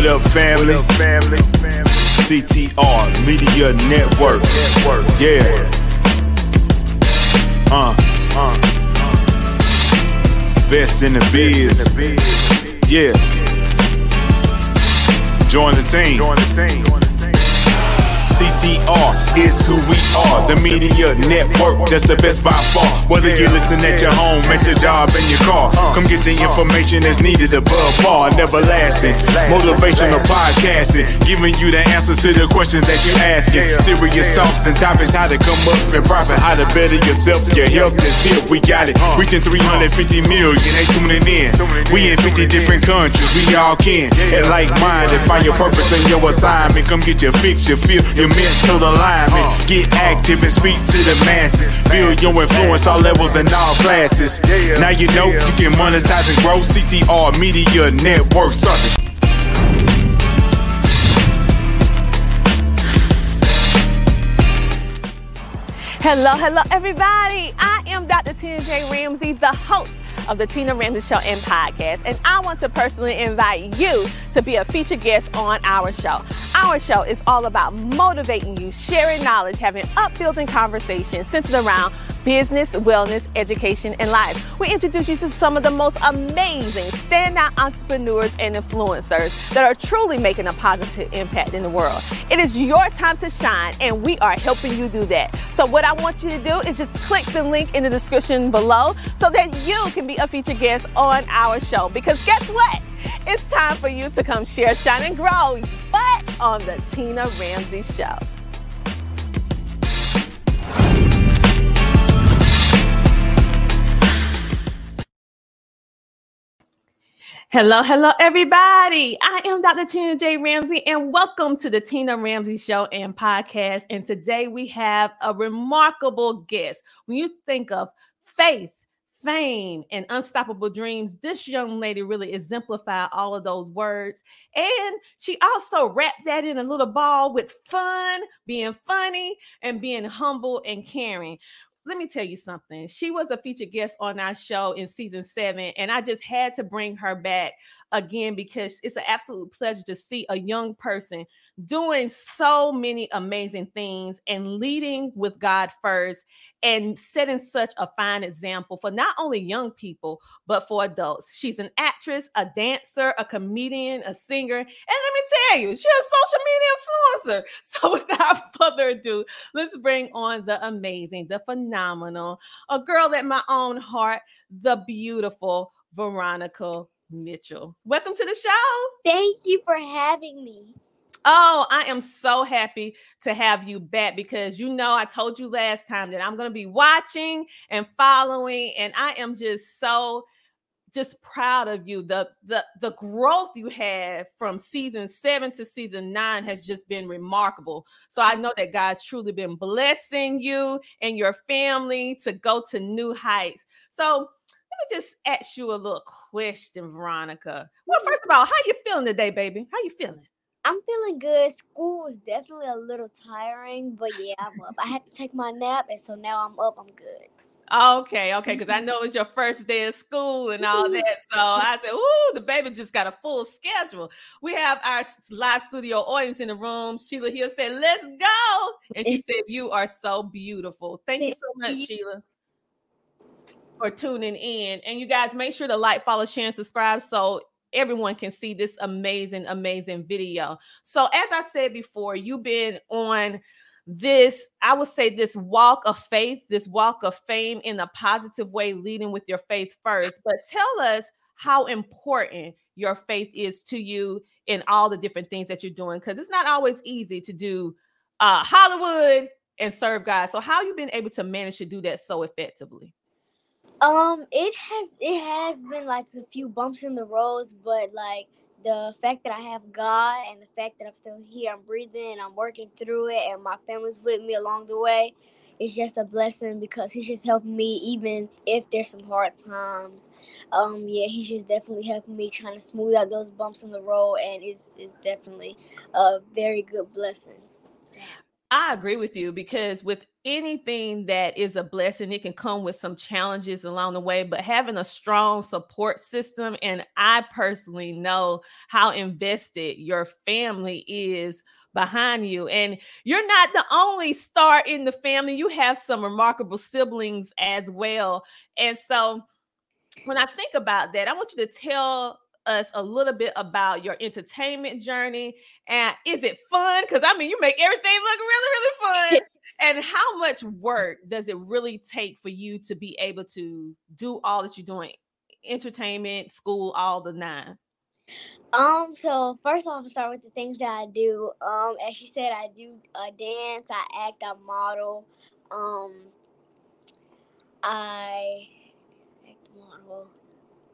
What up, family? What up, family? CTR Media Network. Network. Yeah. Uh. Uh. Best in the biz. Yeah. Join the team. Join the team. CTR is who we are. The media network, that's the best by far. Whether you listen at your home, at your job, in your car, come get the information that's needed above par. Never lasting. Motivational podcasting, giving you the answers to the questions that you're asking. Serious talks and topics, how to come up and profit, how to better yourself. Your health is here, we got it. Reaching 350 million, they tuning in. We in 50 different countries, we all can. And like minded, find your purpose and your assignment. Come get your fix, your feel, your mental alignment. Uh. Get active and speak to the masses. Build your influence all levels and all classes. Now you know you can monetize and grow. CTR Media Network. Start the Hello, hello, everybody. I am Dr. Tina J. Ramsay, the host of the Tina Ramsay Show and podcast, and I want to personally invite you to be a featured guest on our show. Our show is all about motivating you, sharing knowledge, having upbuilding conversations centered around business, wellness, education, and life. We introduce you to some of the most amazing standout entrepreneurs and influencers that are truly making a positive impact in the world. It is your time to shine, and we are helping you do that. So, what I want you to do is just click the link in the description below so that you can be a featured guest on our show. Because guess what? It's time for you to come share, shine, and grow, but on the Tina Ramsay Show. Hello, hello, everybody. I am Dr. Tina J. Ramsay, and welcome to the Tina Ramsay Show and podcast. And today we have a remarkable guest. When you think of faith, fame, and unstoppable dreams, this young lady really exemplified all of those words. And she also wrapped that in a little ball with fun, being funny, and being humble and caring let me tell you something. She was a featured guest on our show in season seven, and I just had to bring her back again because it's an absolute pleasure to see a young person doing so many amazing things and leading with God first and setting such a fine example for not only young people, but for adults. She's an actress, a dancer, a comedian, a singer. And me tell you, she's a social media influencer. So without further ado, let's bring on the amazing, the phenomenal, a girl at my own heart, the beautiful Varonica Mitchell. Welcome to the show. Thank you for having me. Oh, I am so happy to have you back because you know I told you last time that I'm going to be watching and following and I am just so just proud of you. The the the growth you had from season 7 to season 9 has just been remarkable. So I know that God's truly been blessing you and your family to go to new heights. So let me just ask you a little question, Varonica. Well, mm-hmm. first of all, how you feeling today, baby? How you feeling? I'm feeling good. School was definitely a little tiring, but yeah, I'm up. I had to take my nap, and so now I'm up. I'm good. Okay, okay, because I know it's your first day of school and all that. So I said, Ooh, the baby just got a full schedule. We have our live studio audience in the room. Sheila Hill said, Let's go. And she said, You are so beautiful. Thank you so much, Sheila, for tuning in. And you guys make sure to like, follow, share, and subscribe. So everyone can see this amazing, amazing video. So, as I said before, you've been on this, I would say, this walk of faith, this walk of fame in a positive way, leading with your faith first. But tell us how important your faith is to you in all the different things that you're doing, because it's not always easy to do uh, Hollywood and serve God. So, how you been able to manage to do that so effectively? Um, it has it has been like a few bumps in the roads, but like the fact that I have God and the fact that I'm still here, I'm breathing, I'm working through it, and my family's with me along the way. It's just a blessing because He's just helping me, even if there's some hard times. Um, yeah, He's just definitely helping me, trying to smooth out those bumps in the road, and it's it's definitely a very good blessing. I agree with you because with anything that is a blessing, it can come with some challenges along the way, but having a strong support system, and I personally know how invested your family is behind you. And you're not the only star in the family, you have some remarkable siblings as well. And so when I think about that, I want you to tell us a little bit about your entertainment journey and is it fun? Because I mean, you make everything look really, really fun. And how much work does it really take for you to be able to do all that you're doing? Entertainment, school, all the nine. Um, so first off, I'll start with the things that I do. Um, as she said, I do uh, dance, I act, I model. Um, I act, model.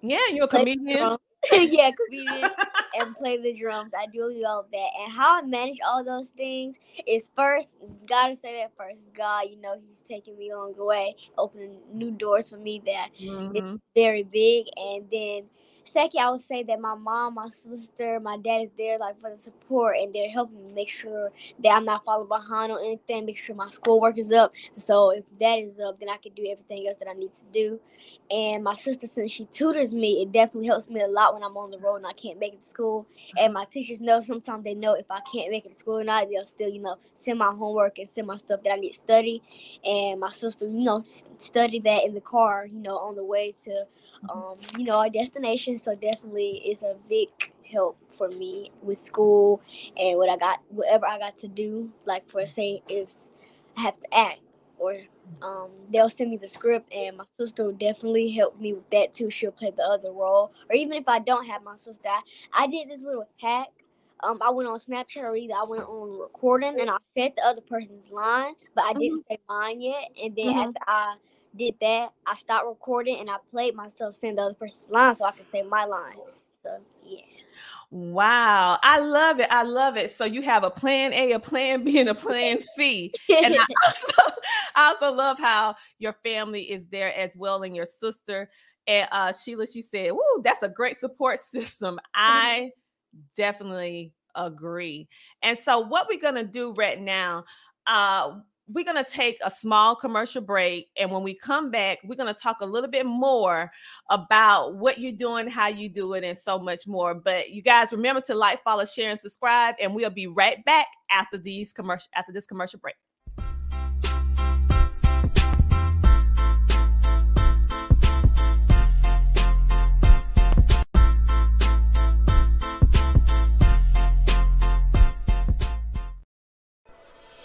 Yeah, you're a comedian. yeah, comedian and play the drums. I do all of that. And how I manage all those things is first, gotta say that first. God, you know, He's taking me along the way, opening new doors for me that mm-hmm. is very big. And then second, I would say that my mom, my sister, my dad is there like for the support and they're helping me make sure that I'm not falling behind on anything, make sure my schoolwork is up. So if that is up, then I can do everything else that I need to do. And my sister, since she tutors me, it definitely helps me a lot when I'm on the road and I can't make it to school. And my teachers know sometimes they know if I can't make it to school or not, they'll still, you know, send my homework and send my stuff that I need to study. And my sister, you know, study that in the car, you know, on the way to, mm-hmm. um, you know, our destination. So definitely it's a big help for me with school and what I got, whatever I got to do. Like for say, if I have to act or um, they'll send me the script, and my sister will definitely help me with that too. She'll play the other role, or even if I don't have my sister, I, I did this little hack. Um, I went on Snapchat or either I went on recording and I said the other person's line, but I didn't mm-hmm. say mine yet. And then mm-hmm. after I did that, I stopped recording and I played myself saying the other person's line so I could say my line. So yeah. Wow, I love it. I love it. So you have a plan A, a plan B, and a plan C. and I also, I also love how your family is there as well, and your sister. And uh, Sheila, she said, "Woo, that's a great support system." I definitely agree. And so, what we're gonna do right now, uh, we're going to take a small commercial break. And when we come back, we're going to talk a little bit more about what you're doing, how you do it, and so much more. But you guys remember to like, follow, share, and subscribe. And we'll be right back after these commercial after this commercial break.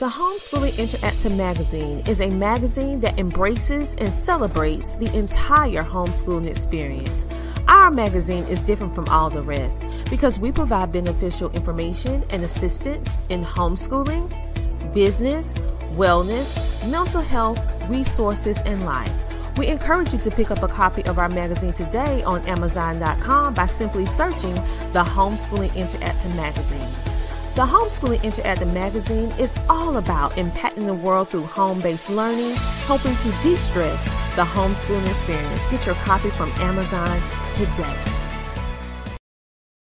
The Homeschooling Interactive Magazine is a magazine that embraces and celebrates the entire homeschooling experience. Our magazine is different from all the rest because we provide beneficial information and assistance in homeschooling, business, wellness, mental health, resources, and life. We encourage you to pick up a copy of our magazine today on Amazon.com by simply searching the Homeschooling Interactive Magazine. The Homeschooling Interactive magazine is all about impacting the world through home-based learning, helping to de-stress the homeschooling experience. Get your copy from Amazon today.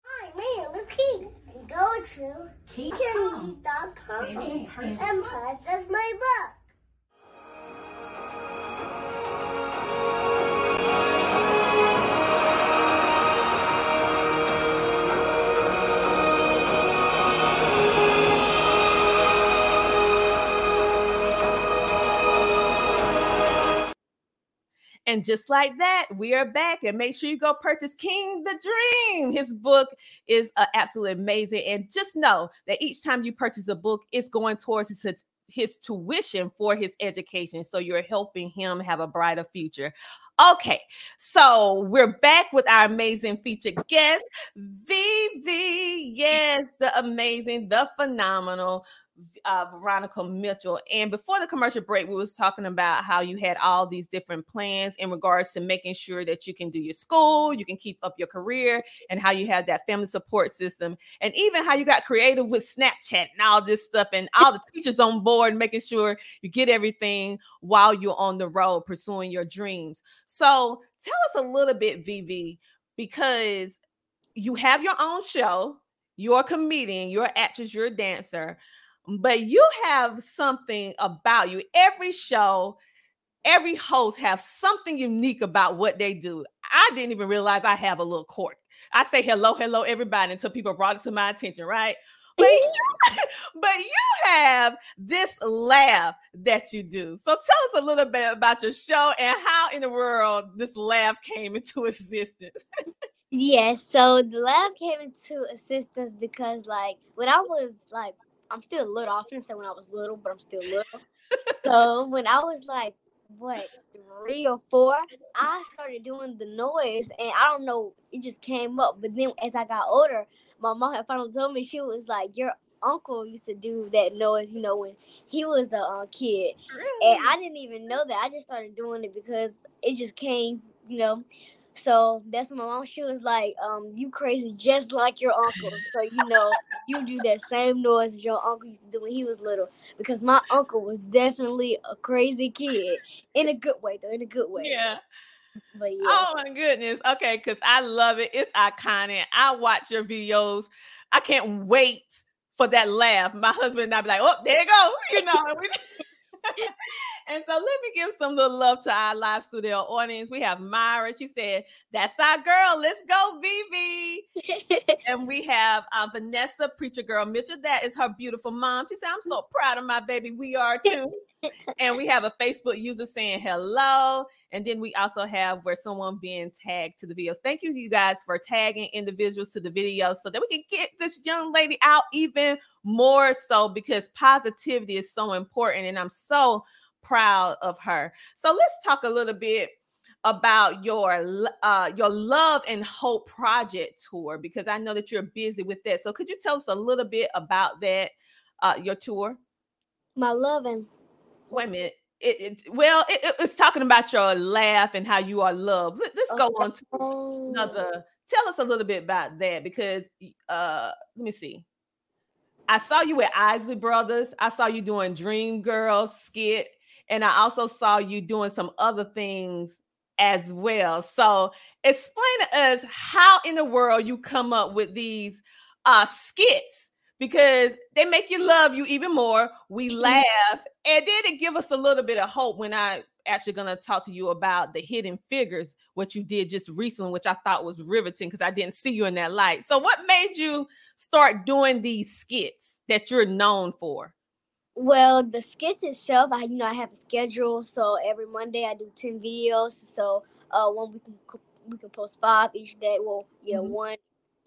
Hi, my name is Keith. Go to teachermeet.com and purchase my book. And just like that, we are back. And make sure you go purchase King the Dream. His book is uh, absolutely amazing. And just know that each time you purchase a book, it's going towards his, his tuition for his education. So you're helping him have a brighter future. Okay, so we're back with our amazing featured guest, Vivi. Yes, the amazing, the phenomenal uh, Varonica Mitchell. And before the commercial break, we was talking about how you had all these different plans in regards to making sure that you can do your school, you can keep up your career, and how you have that family support system, and even how you got creative with Snapchat and all this stuff, and all the teachers on board, making sure you get everything while you're on the road pursuing your dreams. So tell us a little bit, Vivi, because you have your own show, you're a comedian, you're an actress, you're a dancer but you have something about you. Every show, every host have something unique about what they do. I didn't even realize I have a little quirk. I say hello, hello, everybody until people brought it to my attention, right? But you, but you have this laugh that you do. So tell us a little bit about your show and how in the world this laugh came into existence. Yes, so the laugh came into existence because like when I was like I'm still a little. I often say when I was little, but I'm still little. so when I was like what three or four, I started doing the noise, and I don't know, it just came up. But then as I got older, my mom had finally told me she was like, "Your uncle used to do that noise, you know, when he was a uh, kid," and I didn't even know that. I just started doing it because it just came, you know. So that's my mom she was like, um, you crazy just like your uncle. So you know, you do that same noise as your uncle used to do when he was little. Because my uncle was definitely a crazy kid. In a good way though, in a good way. Yeah. But yeah. Oh my goodness. Okay, because I love it. It's iconic. I watch your videos. I can't wait for that laugh. My husband and I be like, oh, there you go. You know, and so let me give some little love to our live studio audience. We have Myra. She said, That's our girl. Let's go, Vivi. and we have uh, Vanessa, preacher girl Mitchell. That is her beautiful mom. She said, I'm so proud of my baby. We are too. and we have a Facebook user saying hello. And then we also have where someone being tagged to the videos. Thank you, you guys, for tagging individuals to the videos so that we can get this young lady out even more so because positivity is so important. And I'm so proud of her. So let's talk a little bit about your uh your love and hope project tour because I know that you're busy with that. So could you tell us a little bit about that uh your tour? My love and wait a minute. It, it well, it, it's talking about your laugh and how you are loved. Let, us go on to another. Tell us a little bit about that because uh let me see. I saw you at Isley Brothers. I saw you doing Dream Girls skit and I also saw you doing some other things as well. So explain to us how in the world you come up with these uh skits because they make you love you even more. We mm-hmm. laugh, and then it give us a little bit of hope when I actually going to talk to you about the hidden figures, what you did just recently, which I thought was riveting because I didn't see you in that light. So, what made you start doing these skits that you're known for? Well, the skits itself, I you know I have a schedule, so every Monday I do ten videos. So uh, one we can we can post five each day. Well, yeah, mm-hmm. one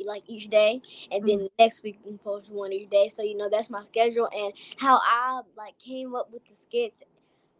like each day, and mm-hmm. then next week we can post one each day. So you know that's my schedule and how I like came up with the skits.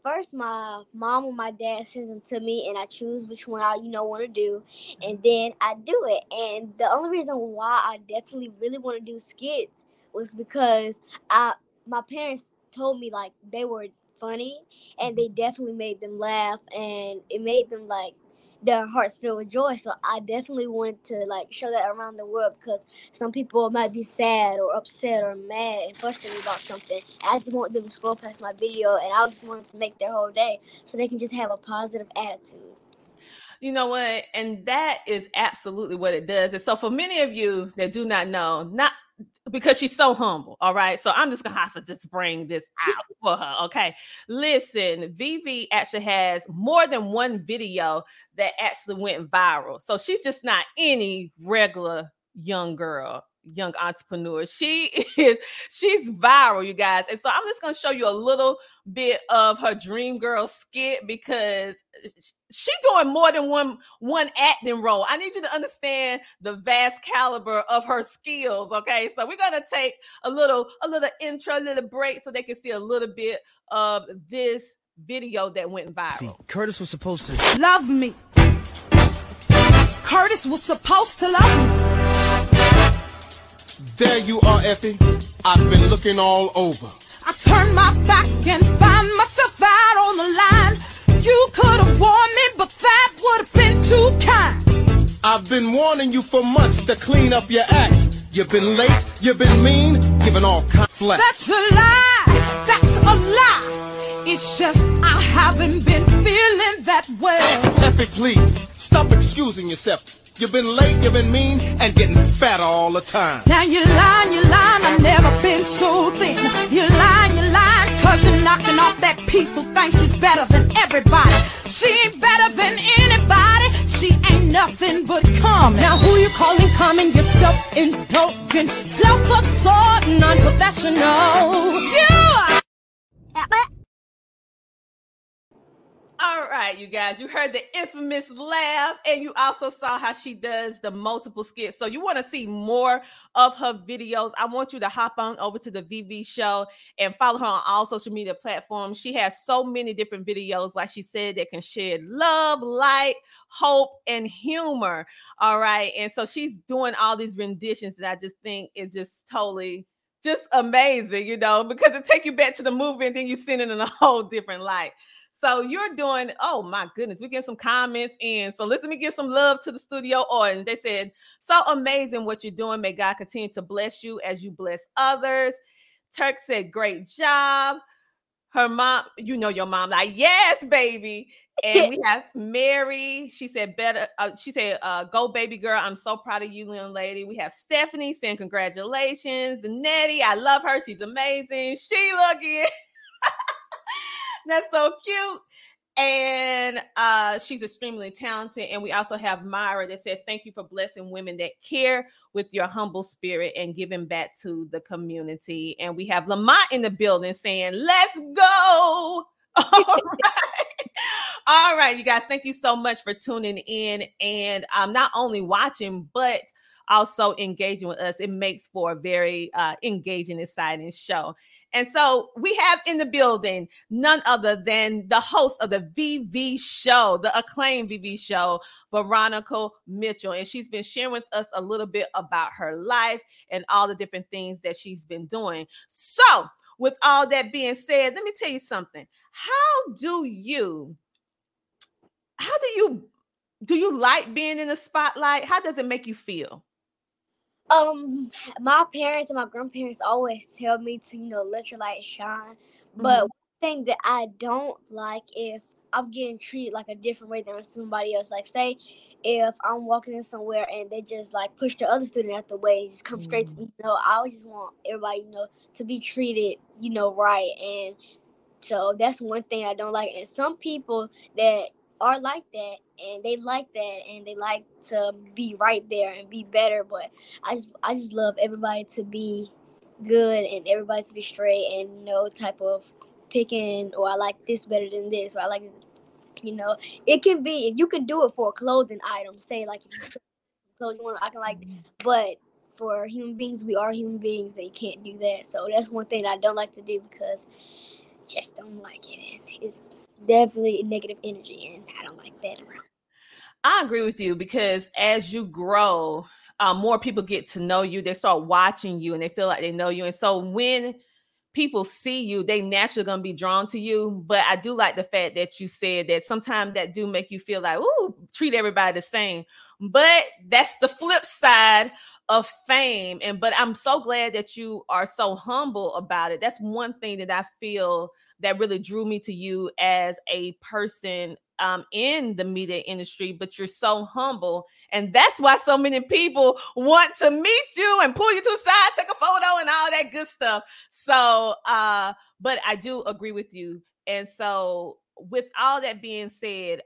First, my mom or my dad sends them to me, and I choose which one I you know want to do, and then I do it. And the only reason why I definitely really want to do skits was because I my parents told me like they were funny and they mm-hmm. definitely made them laugh and it made them like their hearts filled with joy. So I definitely wanted to like show that around the world because some people might be sad or upset or mad and frustrated about something. I just want them to scroll past my video and I just wanted to make their whole day so they can just have a positive attitude. You know what? And that is absolutely what it does. And so for many of you that do not know, not because she's so humble. All right. So I'm just gonna mm-hmm. have to just bring this out for her. Okay. Listen, Vivi actually has more than one video that actually went viral. So she's just not any regular young girl young entrepreneur. She is she's viral, you guys. And so I'm just going to show you a little bit of her dream girl skit because uh, she's doing more than one one acting role. I need you to understand the vast caliber of her skills, okay? So we're going to take a little a little intro, a little break so they can see a little bit of this video that went viral. Curtis was supposed to love me. Curtis was supposed to love me. There you are, Effie. I've been looking all over. I turned my back and found myself out on the line. You could have warned me, but that would have been too kind. I've been warning you for months to clean up your act. You've been late, you've been mean, giving all kind of flack. That's a lie, that's a lie. It's just I haven't been feeling that well. Effie, please, stop excusing yourself. You've been late, you've been mean, and getting fatter all the time. Now you lying, you lying, I've never been so thin. You lying, you lying, cause you're knocking off that piece who thinks she's better than everybody. She ain't better than anybody. She ain't nothing but common. Now who you calling common? You're self-indulgent, self-absorbed, non-professional. You All right, you guys, you heard the infamous laugh, and you also saw how she does the multiple skits. So, you want to see more of her videos? I want you to hop on over to the VV show and follow her on all social media platforms. She has so many different videos, like she said, that can shed love, light, hope, and humor. All right, and so she's doing all these renditions that I just think is just totally just amazing, you know, because it take you back to the movie and then you send it in a whole different light. So you're doing, oh my goodness, we get some comments in. So let me give some love to the studio audience. They said, so amazing what you're doing. May God continue to bless you as you bless others. Turk said, great job. Her mom, you know your mom, like, yes, baby. And we have Mary. She said, better. Uh, she said, uh, go, baby girl. I'm so proud of you, young lady. We have Stephanie saying, congratulations. Nettie, I love her. She's amazing. Sheila again. That's so cute. And uh, she's extremely talented. And we also have Myra that said, Thank you for blessing women that care with your humble spirit and giving back to the community. And we have Lamont in the building saying, Let's go. All right. All right, you guys. Thank you so much for tuning in and um, not only watching, but also engaging with us. It makes for a very uh, engaging, exciting show. And so we have in the building none other than the host of the VV show, the acclaimed VV show, Varonica Mitchell. And she's been sharing with us a little bit about her life and all the different things that she's been doing. So, with all that being said, let me tell you something. How do you, how do you, do you like being in the spotlight? How does it make you feel? Um, my parents and my grandparents always tell me to, you know, let your light shine. But Mhm. one thing that I don't like if I'm getting treated like a different way than somebody else. Like, say, if I'm walking in somewhere and they just like push the other student out the way, just come straight to me. You know, I always just want everybody, you know, to be treated, you know, right. And so that's one thing I don't like. And some people that are like that and they like that and they like to be right there and be better. But I just I just love everybody to be good and everybody to be straight and no type of picking or I like this better than this or I like this. You know, it can be if you can do it for a clothing item. Say like if you clothes you want, I can like, mm-hmm. but for human beings, we are human beings. They can't do that. So that's one thing I don't like to do because just don't like it. And it's definitely negative energy, and I don't like that around. I agree with you because as you grow, uh, more people get to know you. They start watching you and they feel like they know you. And so when people see you, they naturally gonna be drawn to you. But I do like the fact that you said that sometimes that do make you feel like, ooh, treat everybody the same. But that's the flip side of fame. And but I'm so glad that you are so humble about it. That's one thing that I feel that really drew me to you as a person um, in the media industry, but you're so humble. And that's why so many people want to meet you and pull you to the side, take a photo, and all that good stuff. So, uh, but I do agree with you. And so, with all that being said,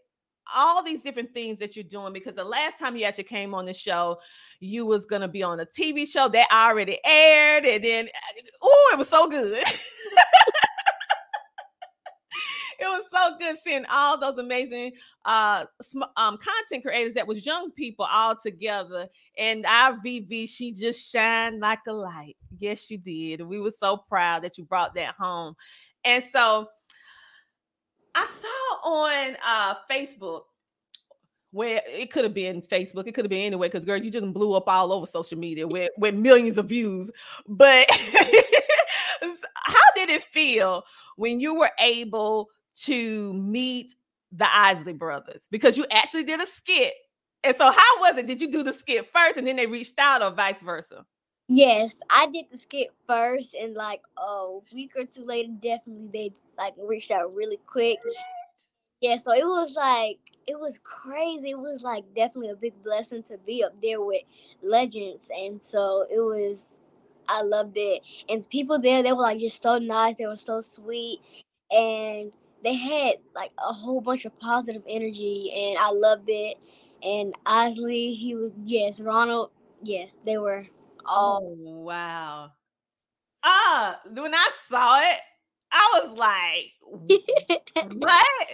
all these different things that you're doing, because the last time you actually came on the show, you was gonna be on a TV show that already aired, and then oh, it was so good. it was so good seeing all those amazing uh sm- um content creators that was young people all together and our vv she just shined like a light yes you did we were so proud that you brought that home and so i saw on uh facebook where it could have been Facebook, it could have been anywhere because girl, you just blew up all over social media with, with millions of views. But how did it feel when you were able to meet the Isley brothers? Because you actually did a skit. And so how was it? Did you do the skit first and then they reached out or vice versa? Yes, I did the skit first, and like a week or two later, definitely they like reached out really quick. Yeah, so it was like it was crazy. It was like definitely a big blessing to be up there with legends, and so it was. I loved it, and people there they were like just so nice. They were so sweet, and they had like a whole bunch of positive energy, and I loved it. And Osley, he was yes, Ronald, yes, they were all. Oh wow! Ah, when I saw it, I was like, what?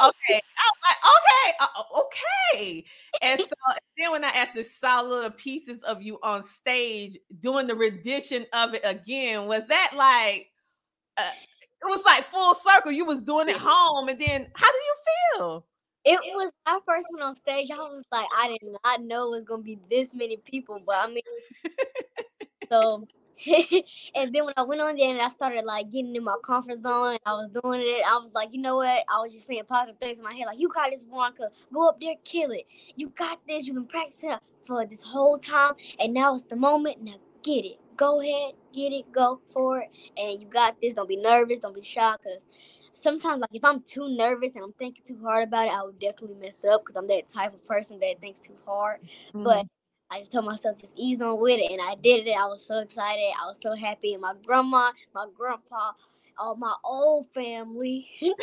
Okay, I was like, okay, uh, okay. And so then when I actually saw little pieces of you on stage doing the rendition of it again, was that like uh, it was like full circle? You was doing it home, and then how do you feel? It was my first one on stage. I was like, I did not know it was gonna be this many people, but I mean, so and then when I went on there and I started like getting in my comfort zone and I was doing it, I was like, you know what? I was just saying positive things in my head, like, you got this, Varonica. Go up there, kill it. You got this. You've been practicing for this whole time, and now it's the moment. Now get it. Go ahead, get it, go for it, and you got this. Don't be nervous. Don't be shocked, cause sometimes like if I'm too nervous and I'm thinking too hard about it, I would definitely mess up because I'm that type of person that thinks too hard. Mm-hmm. But I just told myself just ease on with it, and I did it. I was so excited. I was so happy. And my grandma, my grandpa, all my old family. you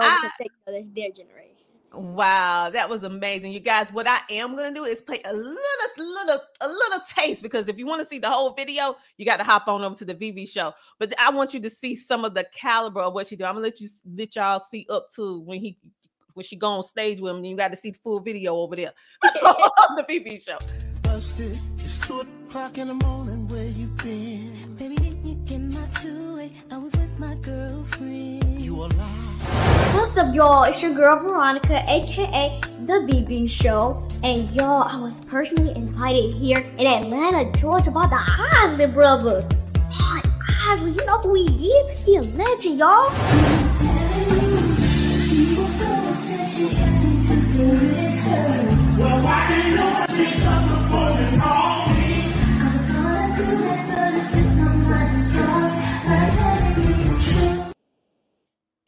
I, their generation. Wow, that was amazing, you guys. What I am gonna do is play a little, little, a little taste because if you want to see the whole video, you got to hop on over to the VV show. But I want you to see some of the caliber of what she do. I'm gonna let you let y'all see up to when he when she go on stage with him. You got to see the full video over there on the VV show. Busted. It's two o'clock in the morning. Where you been? Baby, didn't you get my two I was with my girlfriend. You alive? What's up, y'all? It's your girl Varonica, aka The VV Show. And y'all, I was personally invited here in Atlanta, Georgia by the Isley Brothers. Ron Isley, you know who he is? He a legend, y'all. To? I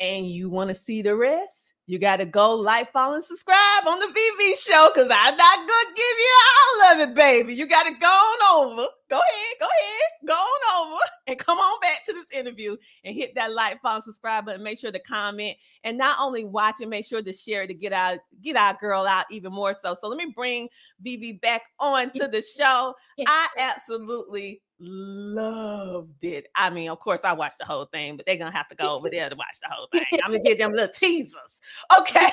And you want to see the rest? You got to go like, follow, and subscribe on the VV show because I'm not going to give you all of it, baby. You got to go on over. Go ahead, go ahead, go on over and come on back to this interview and hit that like, follow, subscribe button. Make sure to comment and not only watch it, make sure to share it to get our get our girl out even more so. So let me bring VV back on to the show. I absolutely loved it. I mean, of course, I watched the whole thing, but they're gonna have to go over there to watch the whole thing. I'm gonna give them little teasers, okay?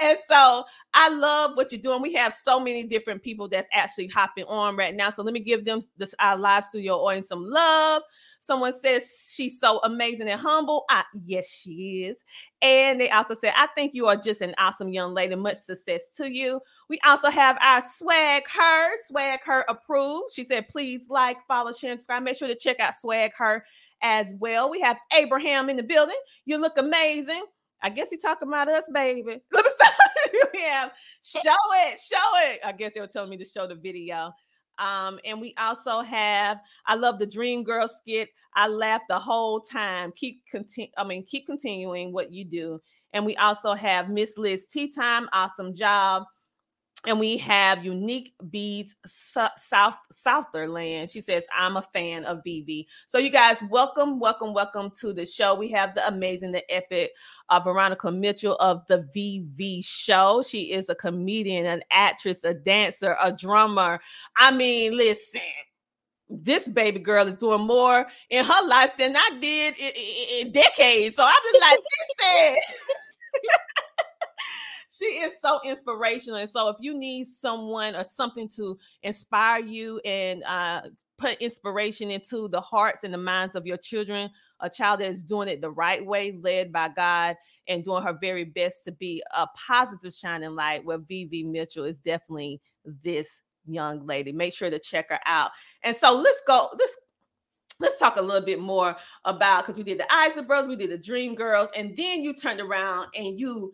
and so I love what you're doing. We have so many different people that's actually hopping on right now. So let me give them this our live studio audience some love. Someone says she's so amazing and humble. I, yes, she is. And they also said, I think you are just an awesome young lady. Much success to you. We also have our swag her, swag her approved. She said, please like, follow, share, and subscribe. Make sure to check out swag her as well. We have Abraham in the building. You look amazing. I guess he's talking about us, baby. Let me start. we have show it, show it. I guess they were telling me to show the video. Um, and we also have, I love the Dream Girl skit. I laughed the whole time. Keep continue, I mean, keep continuing what you do. And we also have Miss Liz Tea Time, awesome job and we have unique beads south southerland. She says i'm a fan of vv so you guys welcome welcome welcome to the show. We have the amazing the epic uh, varonica mitchell of the vv show. She is a comedian an actress a dancer a drummer. I mean listen this baby girl is doing more in her life than i did in, in, in decades. So i'm just like listen she is so inspirational. And so if you need someone or something to inspire you and uh, put inspiration into the hearts and the minds of your children, a child that is doing it the right way, led by God, and doing her very best to be a positive shining light, where Vivi Mitchell is definitely this young lady. Make sure to check her out. And so let's go. Let's let's talk a little bit more about because we did the Isaac Bros, we did the Dream Girls, and then you turned around and you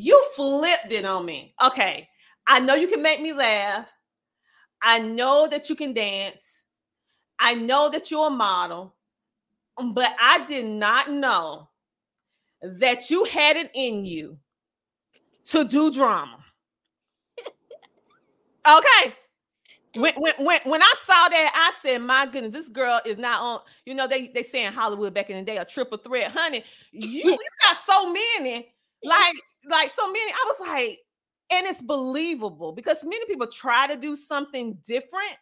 you flipped it on me. Okay. I know you can make me laugh. I know that you can dance. I know that you're a model, um, but I did not know that you had it in you to do drama. Okay. When, when when when I saw that, I said, "My goodness, this girl is not on." You know, they they say in Hollywood back in the day, a triple threat, honey. You you got so many, like like so many. I was like, and it's believable because many people try to do something different,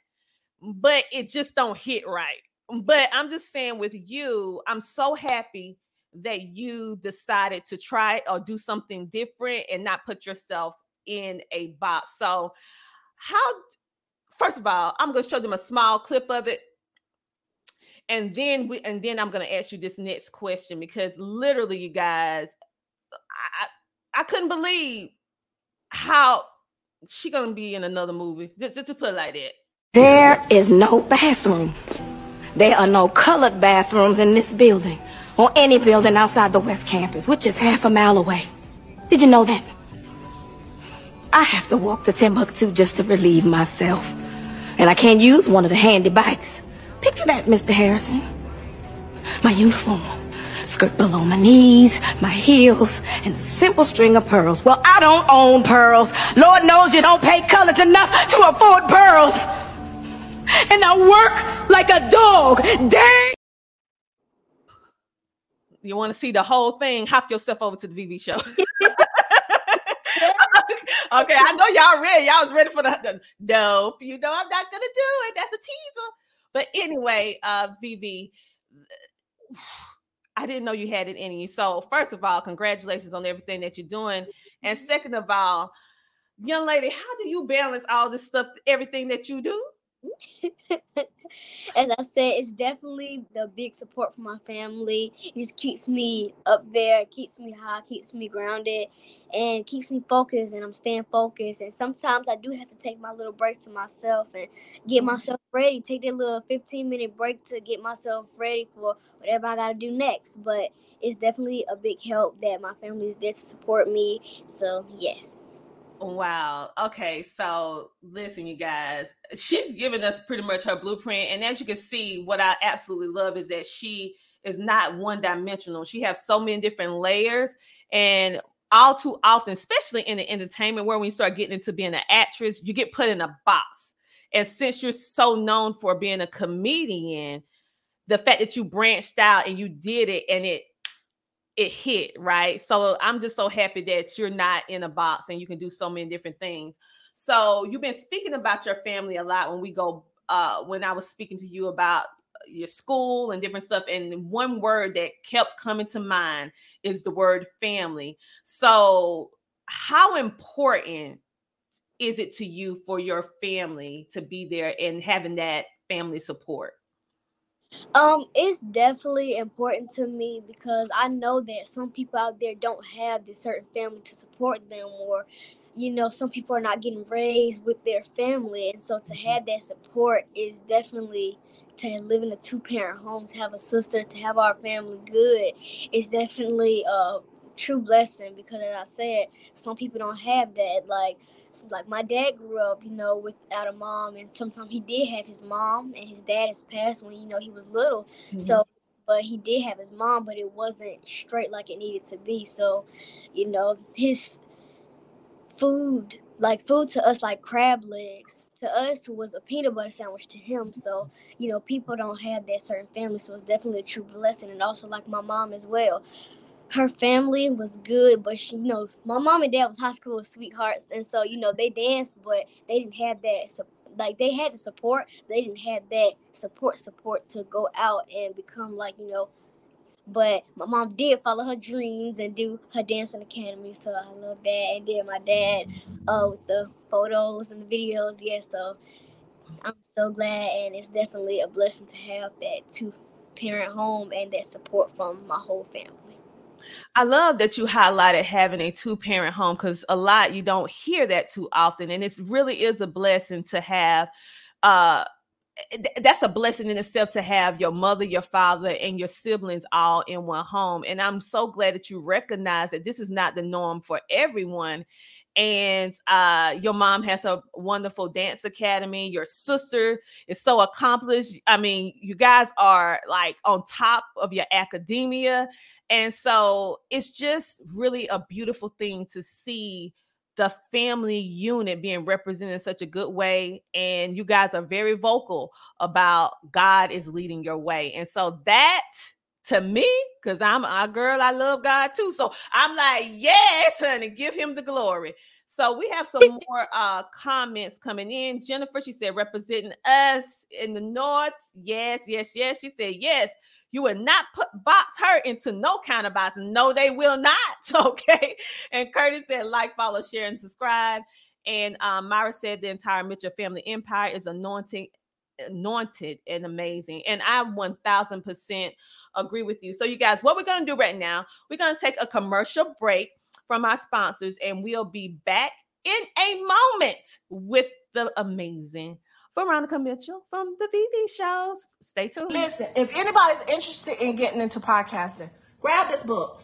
but it just don't hit right. But I'm just saying, with you, I'm so happy that you decided to try or do something different and not put yourself in a box. So, how first of all, I'm going to show them a small clip of it. And then we and then I'm going to ask you this next question because literally you guys I I couldn't believe how she to be in another movie. Just, just to put it like that. There is no bathroom. There are no colored bathrooms in this building or any building outside the West Campus, which is half a mile away. Did you know that? I have to walk to Timbuktu just to relieve myself. And I can't use one of the handy bikes. Picture that, Mr. Harrison. My uniform, skirt below my knees, my heels, and a simple string of pearls. Well, I don't own pearls. Lord knows you don't pay colors enough to afford pearls. And I work like a dog. Dang! You want to see the whole thing? Hop yourself over to the VV show. okay, I know y'all ready. Y'all was ready for the, the nope. You know I'm not gonna do it. That's a teaser. But anyway, uh, VV, I didn't know you had it in you. So first of all, congratulations on everything that you're doing, and second of all, young lady, how do you balance all this stuff, everything that you do? As I said, it's definitely the big support from my family. It just keeps me up there, keeps me high, keeps me grounded, and keeps me focused. And I'm staying focused. And sometimes I do have to take my little breaks to myself and get mm-hmm. myself ready. Take that little 15 minute break to get myself ready for whatever I got to do next. But it's definitely a big help that my family is there to support me. So, yes. Wow. Okay. So listen, you guys, she's given us pretty much her blueprint. And as you can see, what I absolutely love is that she is not one dimensional. She has so many different layers. And all too often, especially in the entertainment world, when you start getting into being an actress, you get put in a box. And since you're so known for being a comedian, the fact that you branched out and you did it and it it hit right? So i'm just so happy that you're not in a box and you can do so many different things. So you've been speaking about your family a lot when we go uh when i was speaking to you about your school and different stuff and one word that kept coming to mind is the word family. So how important is it to you for your family to be there and having that family support Um, it's definitely important to me because I know that some people out there don't have this certain family to support them, or you know, some people are not getting raised with their family, and so to have that support is definitely to live in a two parent home, to have a sister, to have our family good, is definitely a true blessing because, as I said, some people don't have that. Like, like my dad grew up, you know, without a mom, and sometimes he did have his mom, and his dad has passed when you know he was little. Mm-hmm. So, but he did have his mom, but it wasn't straight like it needed to be. So, you know, his food, like food to us, like crab legs, to us was a peanut butter sandwich to him. So, you know, people don't have that certain family. So it's definitely a true blessing. And also, like my mom as well. Her family was good, but she, you know, my mom and dad was high school sweethearts, and so you know they danced, but they didn't have that sup- like they had the support, they didn't have that support support to go out and become like you know but my mom did follow her dreams and do her dancing academy, so I love that. And then my dad, uh, with the photos and the videos, yeah. So I'm so glad, and it's definitely a blessing to have that two parent home and that support from my whole family. I love that you highlighted having a two parent home because a lot you don't hear that too often. And it really is a blessing to have uh th- that's a blessing in itself to have your mother, your father, and your siblings all in one home. And I'm so glad that you recognize that this is not the norm for everyone. And uh, your mom has a wonderful dance academy. Your sister is so accomplished. I mean, you guys are like on top of your academia. And so it's just really a beautiful thing to see the family unit being represented in such a good way. And you guys are very vocal about God is leading your way. And so that to me, because I'm a girl, I love God too. So I'm like, yes, honey, give him the glory. So we have some more uh comments coming in. Jennifer, she said, representing us in the north. Yes, yes, yes. She said, yes. You will not put box her into no kind of box. No, they will not. Okay. And Curtis said, like, follow, share, and subscribe. And um, Myra said the entire Mitchell family empire is anointing anointed and amazing. And I 1000% agree with you. So, you guys, what we're going to do right now, we're going to take a commercial break from our sponsors, and we'll be back in a moment with the amazing Varonica Mitchell from the VV shows. Stay tuned. Listen, if anybody's interested in getting into podcasting, grab this book.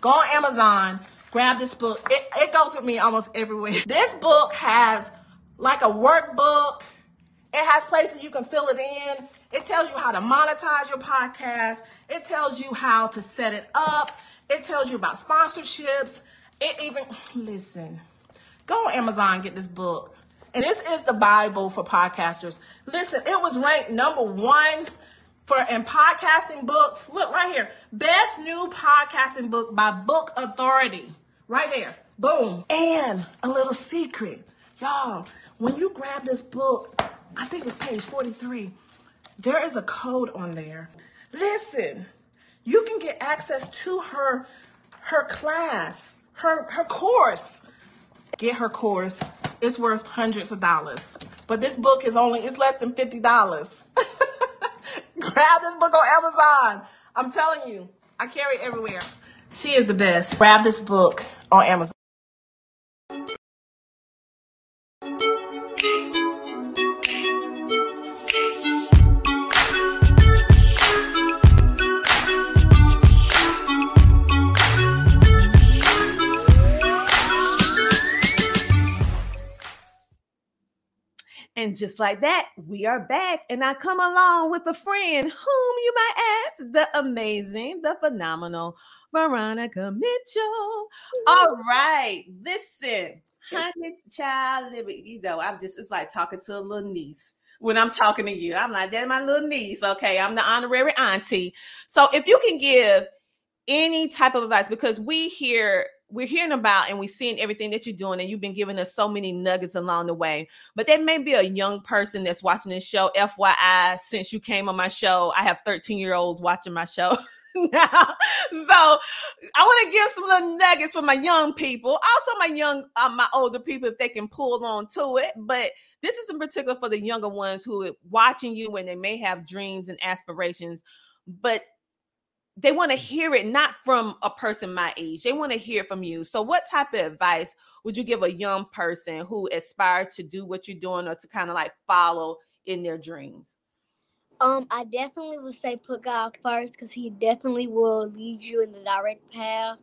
Go on Amazon, grab this book. It, it goes with me almost everywhere. This book has like a workbook it has places you can fill it in. It tells you how to monetize your podcast. It tells you how to set it up. It tells you about sponsorships. It even, listen, go on Amazon, get this book. And this is the Bible for podcasters. Listen, it was ranked number one for in podcasting books. Look right here. Best new podcasting book by Book Authority. Right there. Boom. And a little secret. Y'all, when you grab this book, I think it's page 43. There is a code on there. Listen, you can get access to her her class, her her course. Get her course. It's worth hundreds of dollars. But this book is only it's less than $50. Grab this book on Amazon. I'm telling you, I carry it everywhere. She is the best. Grab this book on Amazon. And just like that, we are back. And I come along with a friend whom you might ask the amazing, the phenomenal Varonica Mitchell. All right, listen, honey, child, you know, I'm just, it's like talking to a little niece when I'm talking to you. I'm like, that's my little niece. Okay, I'm the honorary auntie. So if you can give any type of advice, because we hear we're hearing about and we're seeing everything that you're doing, and you've been giving us so many nuggets along the way. But there may be a young person that's watching this show. FYI, since you came on my show, I have 13 year olds watching my show. now. So I want to give some little nuggets for my young people, also my young, uh, my older people, if they can pull on to it. But this is in particular for the younger ones who are watching you and they may have dreams and aspirations, but they want to hear it not from a person my age. They want to hear from you. So, what type of advice would you give a young person who aspires to do what you're doing or to kind of like follow in their dreams? Um, I definitely would say put God first because He definitely will lead you in the direct path.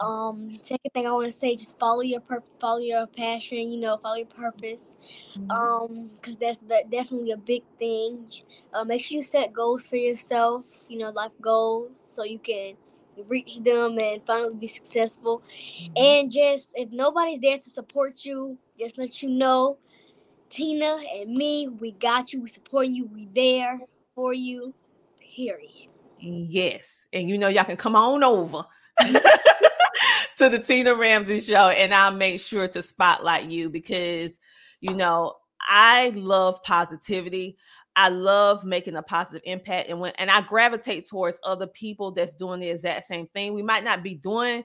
Um, second thing I want to say, just follow your follow your passion. You know, follow your purpose. Mm-hmm. Um, because that's definitely a big thing. Uh, make sure you set goals for yourself. You know, life goals, so you can reach them and finally be successful. Mm-hmm. And just if nobody's there to support you, just let you know, Tina and me, we got you. We support you. We there for you. Period. Yes, and you know y'all can come on over. to the Tina Ramsay show, and I'll make sure to spotlight you because you know I love positivity. I love making a positive impact, and when and I gravitate towards other people that's doing the exact same thing. We might not be doing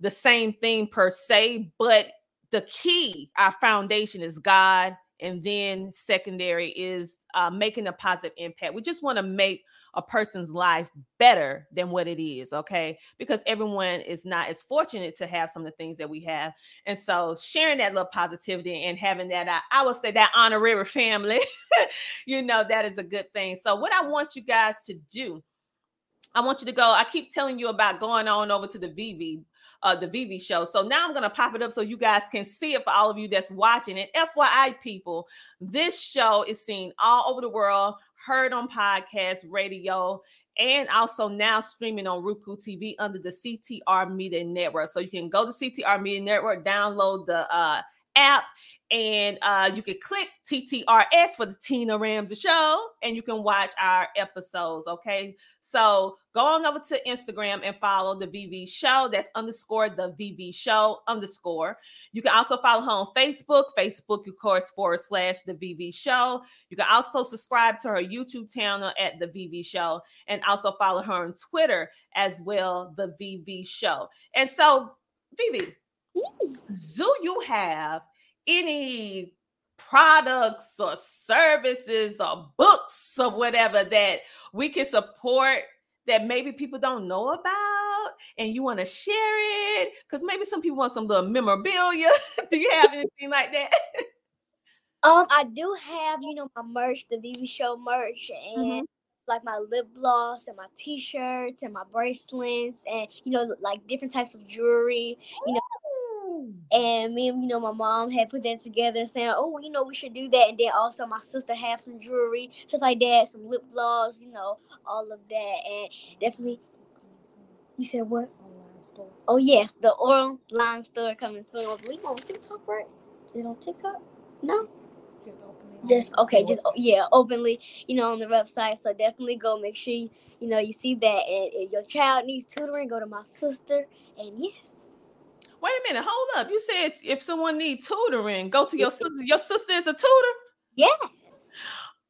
the same thing per se, but the key, our foundation is God, and then secondary is uh, making a positive impact. We just want to make a person's life better than what it is, okay? Because everyone is not as fortunate to have some of the things that we have. And so sharing that little positivity and having that, I, I would say that honorary family, you know, that is a good thing. So what I want you guys to do, I want you to go. I keep telling you about going on over to the VV uh, the VV show. So now I'm gonna pop it up so you guys can see it for all of you that's watching it. FYI, people, this show is seen all over the world, heard on podcast, radio, and also now streaming on Roku TV under the CTR Media Network. So you can go to CTR Media Network, download the uh, app, and uh, you can click TTRS for the Tina Ramsay Show, and you can watch our episodes. Okay, so go on over to Instagram and follow the VV Show. That's underscore the VV Show underscore. You can also follow her on Facebook, Facebook, of course, forward slash the VV Show. You can also subscribe to her YouTube channel at the VV Show, and also follow her on Twitter as well, the VV Show. And so, VV, do you have any products or services or books or whatever that we can support that maybe people don't know about and you want to share it because maybe some people want some little memorabilia do you have anything like that Um, I do have, you know, my merch, the VV Show merch, and Mhm. like my lip gloss and my T-shirts and my bracelets, and you know, like different types of jewelry. You know, and me and you know my mom had put that together, saying, "Oh, you know, we should do that." And then also my sister have some jewelry, stuff like that, some lip gloss, you know, all of that, and definitely. You said what? Oh yes, the online store coming soon. Believe on TikTok, right? Is it on TikTok? No. Just okay, just oh, yeah, openly, you know, on the website. So definitely go make sure you, you know you see that. And if your child needs tutoring, go to my sister. And yes, a minute hold up. You said if someone needs tutoring go to your sister your sister is a tutor? Yes.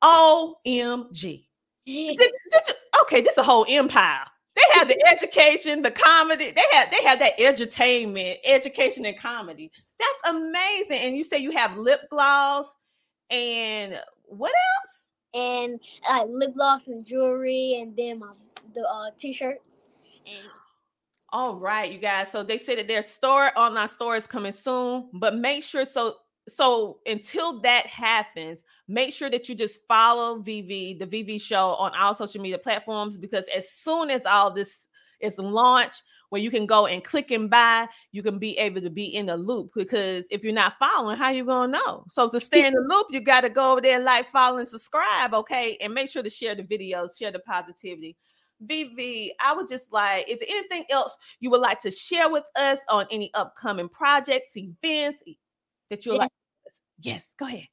omg did, did you, okay this is a whole empire. They have the education the comedy they have they have that entertainment, education and comedy. That's amazing. And you say you have lip gloss and what else? And like lip gloss and jewelry, and then my the uh, t-shirts. And all right you guys so they say that their store online store is coming soon but make sure so so until that happens make sure that you just follow vv the vv show on all social media platforms because as soon as all this is launched where you can go and click and buy you can be able to be in the loop because if you're not following how you gonna know? So to stay in the loop you got to go over there like follow and subscribe okay? And make sure to share the videos share the positivity VV, I would just like, is there anything else you would like to share with us on any upcoming projects, events that you would Yeah. like? Yes, go ahead.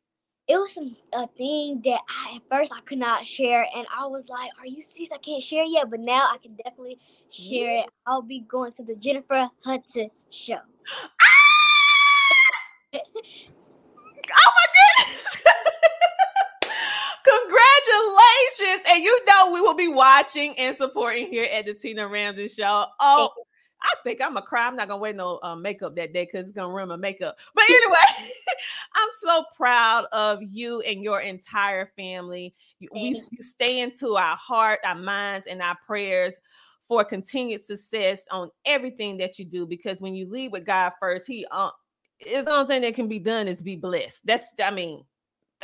it was some a thing that I, at first I could not share, and I was like, "Are you serious? I can't share yet." But now I can definitely share it. I'll be going to the Jennifer Hudson show. Oh my goodness. Congratulations. And you know we will be watching and supporting here at the Tina Ramsay Show. Oh, I think I'm gonna cry. I'm not gonna wear no uh, makeup that day because it's gonna ruin my makeup. But anyway, I'm so proud of you and your entire family. You, we you stay into our heart, our minds, and our prayers for continued success on everything that you do. Because when you lead with God first, He uh, is the only thing that can be done is be blessed. That's I mean,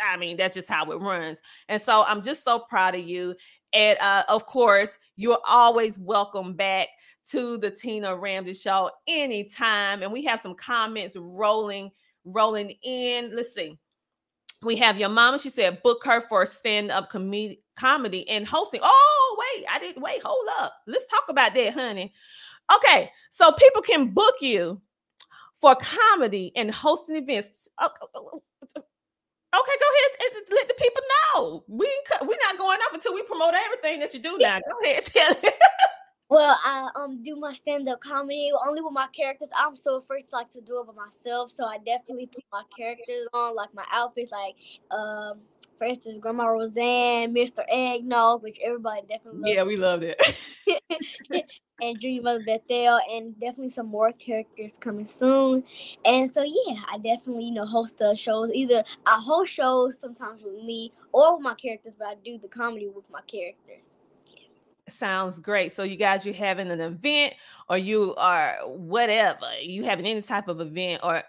I mean, that's just how it runs. And so I'm just so proud of you. And uh, of course, you're always welcome back to the Tina Ramsay Show anytime. And we have some comments rolling, rolling in. Let's see. We have your mama. She said, book her for stand-up com- comedy and hosting. Oh, wait, I didn't wait. Hold up. Let's talk about that, honey. Okay, so people can book you for comedy and hosting events. Oh, oh, oh, oh, Okay, go ahead and let the people know. We we're not going up until we promote everything that you do now. Go ahead, tell it. Well, I um do my stand up comedy only with my characters. I'm so afraid to like to do it by myself, so I definitely put my characters on, like my outfits, like um for instance, Grandma Roseanne, Mr. Eggnog, which everybody definitely loves. yeah, we love it. and Dream Mother Bethel, and definitely some more characters coming soon. And so, yeah, I definitely, you know, host the shows. Either I host shows sometimes with me or with my characters, but I do the comedy with my characters. Sounds great. So you guys, you're having an event, or you are whatever. You having any type of event, or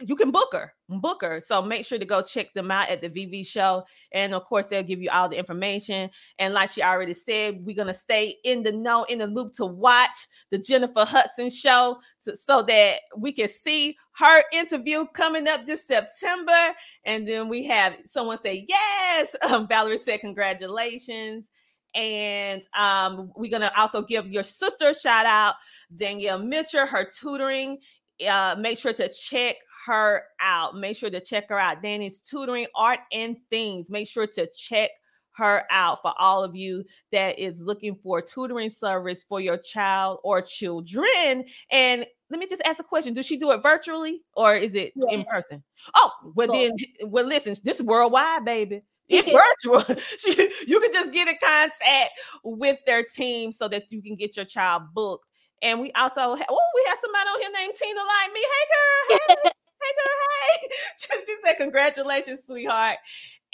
you can book her, book her. So make sure to go check them out at the VV show. And of course, they'll give you all the information. And like she already said, we're going to stay in the know, in the loop to watch the Jennifer Hudson show to, so that we can see her interview coming up this September. And then we have someone say, yes. Um, Valerie said, congratulations. And um, we're going to also give your sister a shout out, Danielle Mitchell, her tutoring. Uh, make sure to check her out. Make sure to check her out. Danny's tutoring art and things. Make sure to check her out for all of you that is looking for tutoring service for your child or children. And let me just ask a question: Does she do it virtually or is it yes. in person? Oh, well then, well listen, this is worldwide, baby. It's virtual. you can just get in contact with their team so that you can get your child booked. And we also, oh, we have somebody on here named Tina like me. Hey, girl. Hey, hey she said, Congratulations, sweetheart.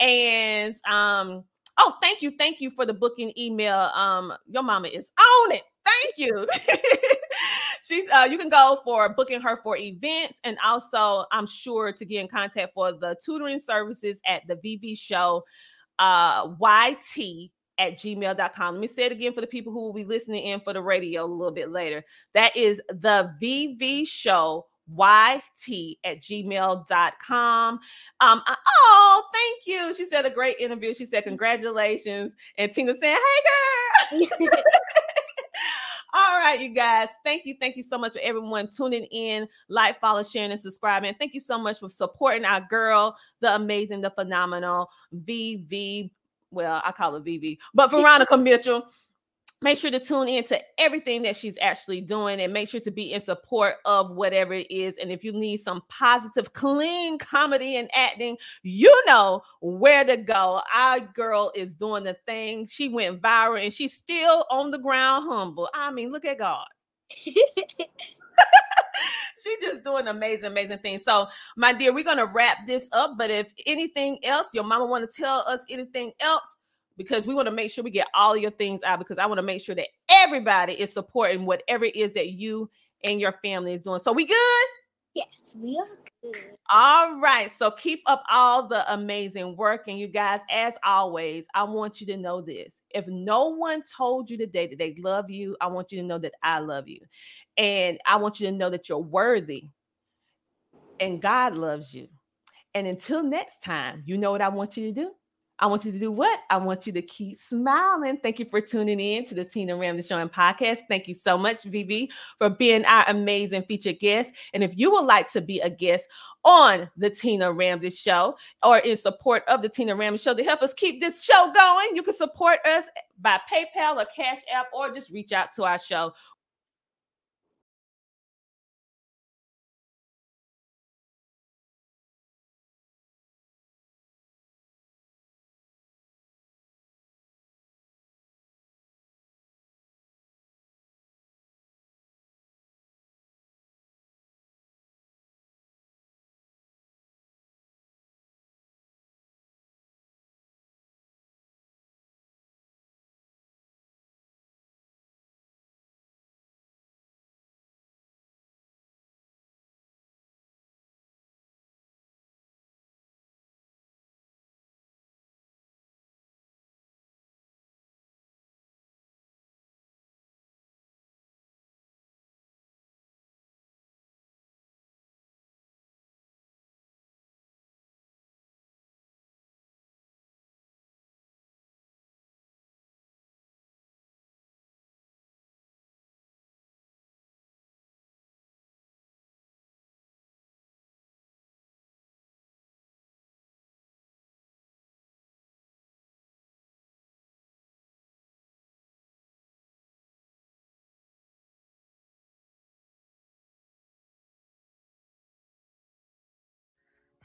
And um, oh, thank you, thank you for the booking email. Um, your mama is on it. Thank you. She's uh you can go for booking her for events and also I'm sure to get in contact for the tutoring services at the VV show uh YT at gmail.com. Let me say it again for the people who will be listening in for the radio a little bit later. That is the VV show yt at gmail.com. Um, oh, thank you. She said a great interview. She said, Congratulations. And Tina saying, Hey, girl. All right, you guys. Thank you. Thank you so much for everyone tuning in, like, follow, sharing, and subscribing. Thank you so much for supporting our girl, the amazing, the phenomenal VV. Well, I call her VV, but Varonica Mitchell make sure to tune in to everything that she's actually doing and make sure to be in support of whatever it is. And if you need some positive, clean comedy and acting, you know where to go. Our girl is doing the thing. She went viral and she's still on the ground humble. I mean, look at God. she's just doing amazing, amazing things. So, my dear, we're gonna wrap this up. But if anything else, your mama want to tell us anything else, because we want to make sure we get all your things out because I want to make sure that everybody is supporting whatever it is that you and your family is doing. So we good? Yes, we are good. All right. So keep up all the amazing work. And you guys, as always, I want you to know this. If no one told you today that they love you, I want you to know that I love you. And I want you to know that you're worthy and God loves you. And until next time, you know what I want you to do? I want you to do what? I want you to keep smiling. Thank you for tuning in to the Tina Ramsay Show and podcast. Thank you so much, VV, for being our amazing featured guest. And if you would like to be a guest on the Tina Ramsay Show or in support of the Tina Ramsay Show to help us keep this show going, you can support us by PayPal or Cash App or just reach out to our show.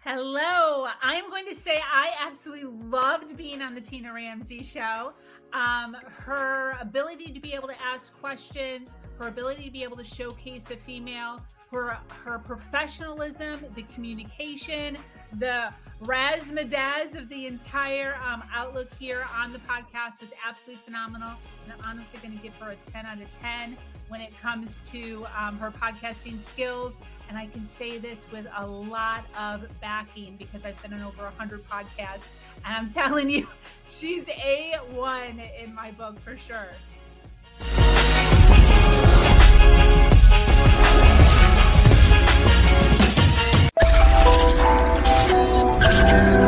Hello. I'm going to say I absolutely loved being on the Tina Ramsay show. Um, her ability to be able to ask questions, her ability to be able to showcase a female for her professionalism, the communication, the razzmatazz of the entire um, outlook here on the podcast was absolutely phenomenal. And I'm honestly going to give her a 10 out of 10 when it comes to um, her podcasting skills. And I can say this with a lot of backing because I've been on over 100 podcasts. And I'm telling you, she's A1 in my book for sure. Podcast.